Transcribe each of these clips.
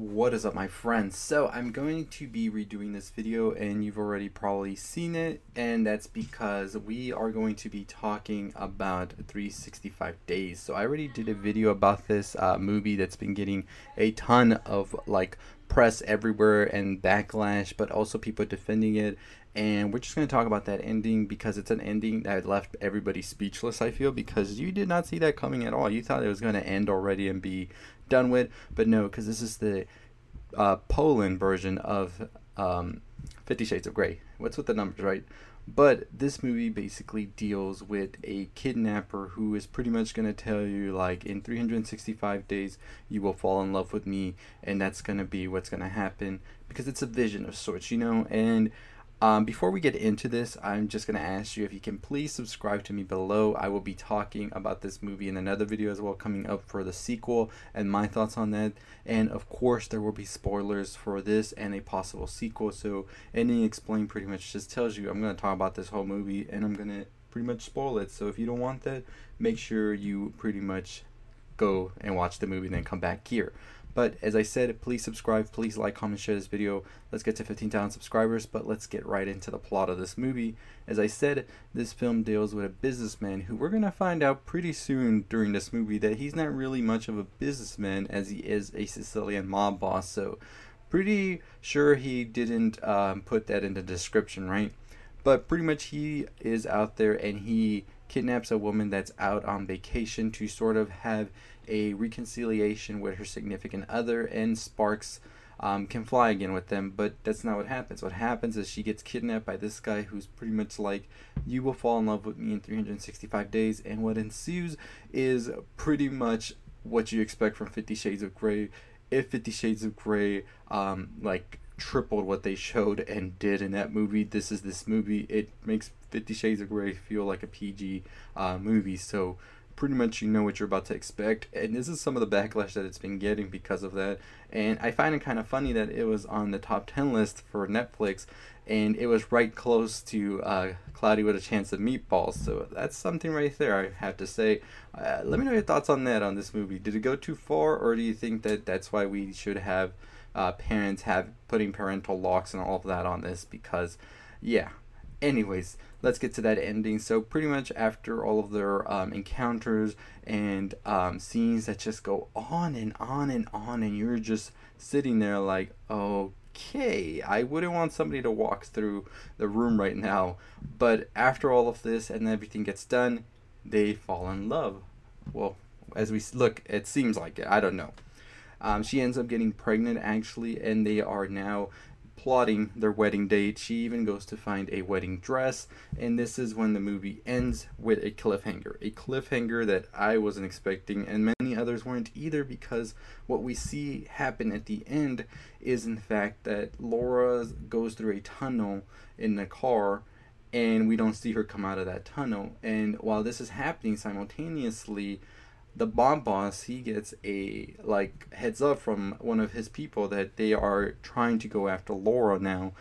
What is up my friends? So I'm going to be redoing this video and you've already probably seen it and that's because we are going to be talking about 365 days. So I already did a video about this uh, movie that's been getting a ton of like press everywhere and backlash but also people defending it and we're just going to talk about that ending because it's an ending that left everybody speechless i feel because you did not see that coming at all you thought it was going to end already and be done with. But no, because this is the uh, Poland version of um, Fifty Shades of Grey. What's with the numbers, right? But this movie basically deals with a kidnapper who is pretty much going to tell you, like, in 365 days, you will fall in love with me, and that's going to be what's going to happen because it's a vision of sorts, you know? And um, before we get into this, I'm just going to ask you if you can please subscribe to me below. I will be talking about this movie in another video as well coming up for the sequel and my thoughts on that. And of course, there will be spoilers for this and a possible sequel. So, Ending Explained pretty much just tells you I'm going to talk about this whole movie and I'm going to pretty much spoil it. So, if you don't want that, make sure you pretty much go and watch the movie and then come back here. But as I said, please subscribe, please like, comment, share this video. Let's get to 15,000 subscribers, but let's get right into the plot of this movie. As I said, this film deals with a businessman who we're going to find out pretty soon during this movie that he's not really much of a businessman as he is a Sicilian mob boss. So pretty sure he didn't um, put that in the description, right? But pretty much he is out there and he kidnaps a woman that's out on vacation to sort of have a reconciliation with her significant other, and Sparks um, can fly again with them. But that's not what happens. What happens is she gets kidnapped by this guy who's pretty much like, You will fall in love with me in 365 days. And what ensues is pretty much what you expect from Fifty Shades of Grey. If Fifty Shades of Grey, um, like, tripled what they showed and did in that movie. This is this movie. It makes Fifty Shades of Grey feel like a PG uh, movie. So pretty much you know what you're about to expect. And this is some of the backlash that it's been getting because of that. And I find it kind of funny that it was on the top 10 list for Netflix and it was right close to uh, Cloudy with a Chance of Meatballs. So that's something right there, I have to say. Uh, let me know your thoughts on that on this movie. Did it go too far, or do you think that that's why we should have uh, parents have putting parental locks and all of that on this? Because, yeah, anyways let's get to that ending. So pretty much after all of their um, encounters and um, scenes that just go on and on and on and you're just sitting there like okay i wouldn't want somebody to walk through the room right now. But after all of this and everything gets done they fall in love. Well as we look it seems like it. I don't know. Um, she ends up getting pregnant actually and they are now plotting their wedding date. She even goes to find a wedding dress, and this is when the movie ends with a cliffhanger. A cliffhanger that I wasn't expecting, and many others weren't either, because what we see happen at the end is, in fact, that Laura goes through a tunnel in the car. And we don't see her come out of that tunnel. And while this is happening simultaneously, the bomb boss he gets a like heads up from one of his people that they are trying to go after Laura now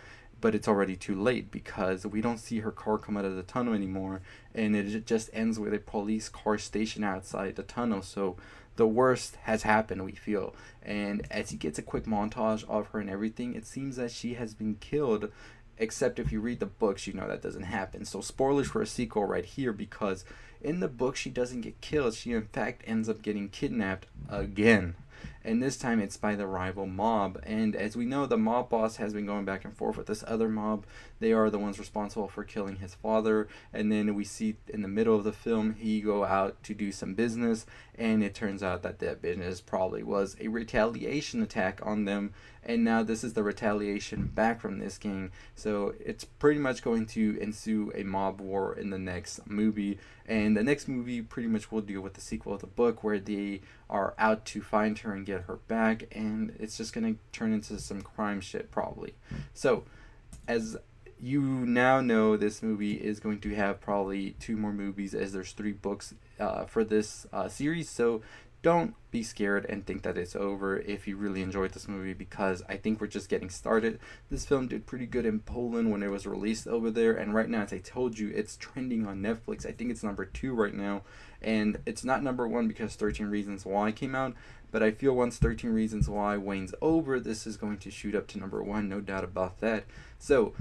but it's already too late because we don't see her car come out of the tunnel anymore and it just ends with a police car stationed outside the tunnel. So the worst has happened we feel. And as he gets a quick montage of her and everything it seems that she has been killed except if you read the books you know that doesn't happen so spoilers for a sequel right here because in the book she doesn't get killed she in fact ends up getting kidnapped again and this time it's by the rival mob. And as we know, the mob boss has been going back and forth with this other mob. They are the ones responsible for killing his father. And then we see in the middle of the film, he go out to do some business, and it turns out that that business probably was a retaliation attack on them. And now this is the retaliation back from this gang. So it's pretty much going to ensue a mob war in the next movie. And the next movie pretty much will deal with the sequel of the book where they are out to find her and get her back, and it's just gonna turn into some crime shit probably. So, as you now know, this movie is going to have probably two more movies, as there's three books uh, for this uh, series. So don't be scared and think that it's over if you really enjoyed this movie because I think we're just getting started. This film did pretty good in Poland when it was released over there, and right now, as I told you, it's trending on Netflix. I think it's number two right now, and it's not number one because 13 Reasons Why came out, but I feel once 13 Reasons Why wanes over, this is going to shoot up to number one, no doubt about that. So,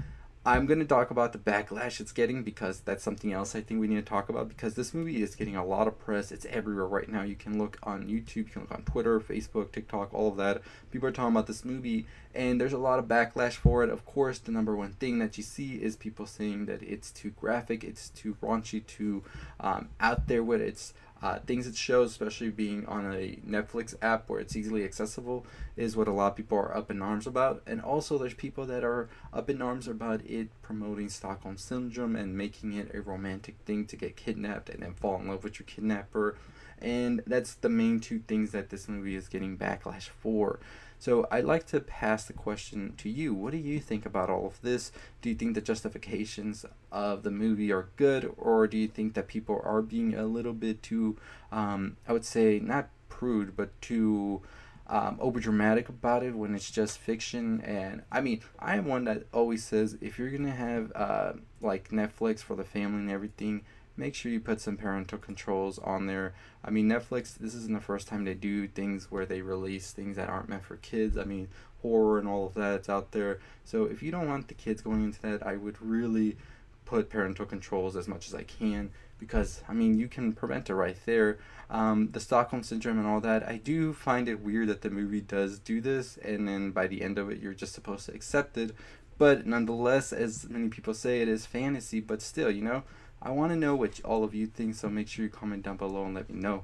I'm going to talk about the backlash it's getting because that's something else I think we need to talk about because this movie is getting a lot of press. It's everywhere right now. You can look on YouTube, you can look on Twitter, Facebook, TikTok, all of that. People are talking about this movie and there's a lot of backlash for it. Of course, the number one thing that you see is people saying that it's too graphic, it's too raunchy, too um, out there with its uh, things it shows, especially being on a Netflix app where it's easily accessible, is what a lot of people are up in arms about. And also, there's people that are up in arms about it promoting Stockholm Syndrome and making it a romantic thing to get kidnapped and then fall in love with your kidnapper. And that's the main two things that this movie is getting backlash for. So I'd like to pass the question to you. What do you think about all of this? Do you think the justifications of the movie are good, or do you think that people are being a little bit too, um, I would say, not prude, but too um, over dramatic about it when it's just fiction? And I mean, I am one that always says if you're gonna have uh, like Netflix for the family and everything make sure you put some parental controls on there. I mean, Netflix, this isn't the first time they do things where they release things that aren't meant for kids. I mean, horror and all of that's out there. So if you don't want the kids going into that, I would really put parental controls as much as I can because, I mean, you can prevent it right there. Um, the Stockholm Syndrome and all that, I do find it weird that the movie does do this, and then by the end of it, you're just supposed to accept it. But nonetheless, as many people say, it is fantasy, but still, you know, I want to know what all of you think, so make sure you comment down below and let me know.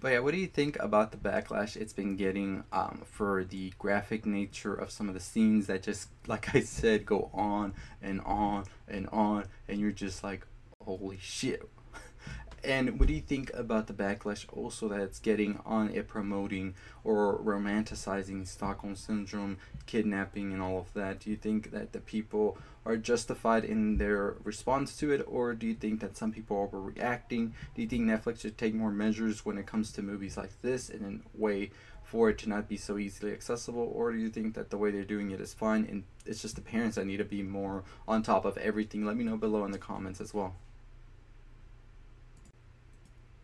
But yeah, what do you think about the backlash it's been getting um, for the graphic nature of some of the scenes that just, like I said, go on and on and on, and you're just like, holy shit, and what do you think about the backlash also that it's getting on it promoting or romanticizing Stockholm Syndrome, kidnapping, and all of that? Do you think that the people are justified in their response to it, or do you think that some people are overreacting? Do you think Netflix should take more measures when it comes to movies like this in a way for it to not be so easily accessible, or do you think that the way they're doing it is fine and it's just the parents that need to be more on top of everything? Let me know below in the comments as well.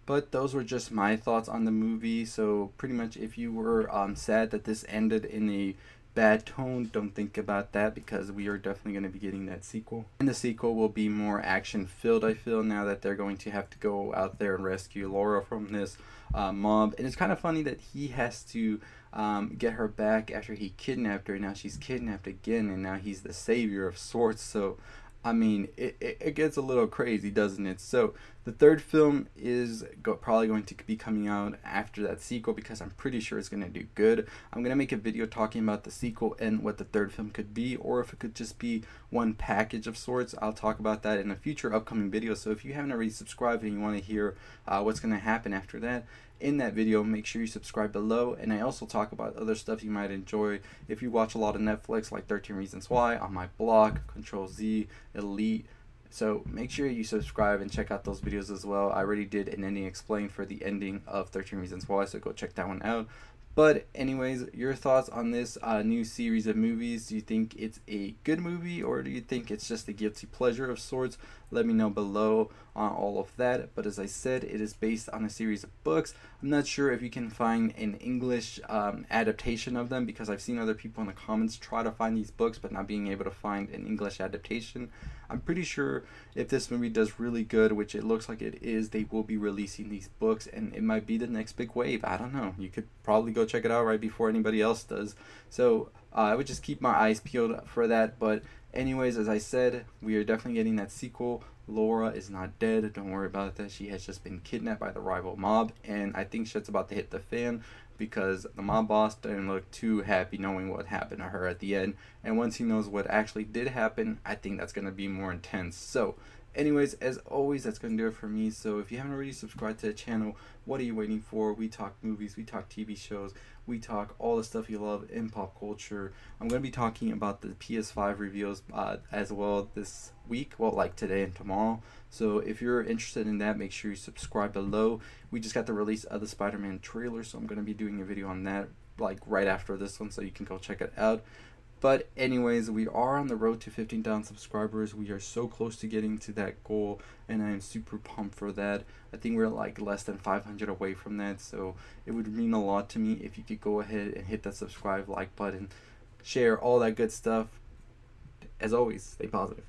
But those were just my thoughts on the movie. So pretty much, if you were um, sad that this ended in a bad tone, don't think about that because we are definitely going to be getting that sequel. And the sequel will be more action filled, I feel, now that they're going to have to go out there and rescue Laura from this uh, mob. And it's kind of funny that he has to um, get her back after he kidnapped her. And now she's kidnapped again, and now he's the savior of sorts. So I mean, it, it, it, gets a little crazy, doesn't it? So, the third film is go, probably going to be coming out after that sequel because I'm pretty sure it's going to do good. I'm going to make a video talking about the sequel and what the third film could be, or if it could just be one package of sorts. I'll talk about that in a future upcoming video. So, if you haven't already subscribed and you want to hear uh, what's going to happen after that, in that video, make sure you subscribe below. And I also talk about other stuff you might enjoy. If you watch a lot of Netflix, like 13 Reasons Why, On My Block, Control Z, Elite. So make sure you subscribe and check out those videos as well. I already did an ending explain for the ending of 13 Reasons Why, so go check that one out. But anyways, your thoughts on this uh, new series of movies? Do you think it's a good movie or do you think it's just a guilty pleasure of sorts? Let me know below on all of that. But as I said, it is based on a series of books. I'm not sure if you can find an English um, adaptation of them because I've seen other people in the comments try to find these books but not being able to find an English adaptation. I'm pretty sure if this movie does really good, which it looks like it is, they will be releasing these books and it might be the next big wave. I don't know. You could probably go check it out right before anybody else does. So uh, I would just keep my eyes peeled for that. But anyways, as I said, we are definitely getting that sequel. Laura is not dead. Don't worry about that. She has just been kidnapped by the rival mob, and I think shit's about to hit the fan because the mob boss didn't look too happy knowing what happened to her at the end. And once he knows what actually did happen, I think that's going to be more intense. So, anyways, as always, that's going to do it for me. So if you haven't already subscribed to the channel, what are you waiting for? We talk movies, we talk TV shows, we talk all the stuff you love in pop culture. I'm going to be talking about the PS5 reviews uh, as well this week, well, like today and tomorrow. So if you're interested in that, make sure you subscribe below. We just got the release of the Spider-Man trailer, so I'm going to be doing a video on that like right after this one, so you can go check it out. But anyways, we are on the road to 15,000 subscribers. We are so close to getting to that goal, and I am super pumped for that. I think we're like less than 500 away from that, so it would mean a lot to me if you could go ahead and hit that subscribe, like button, share all that good stuff. As always, stay positive.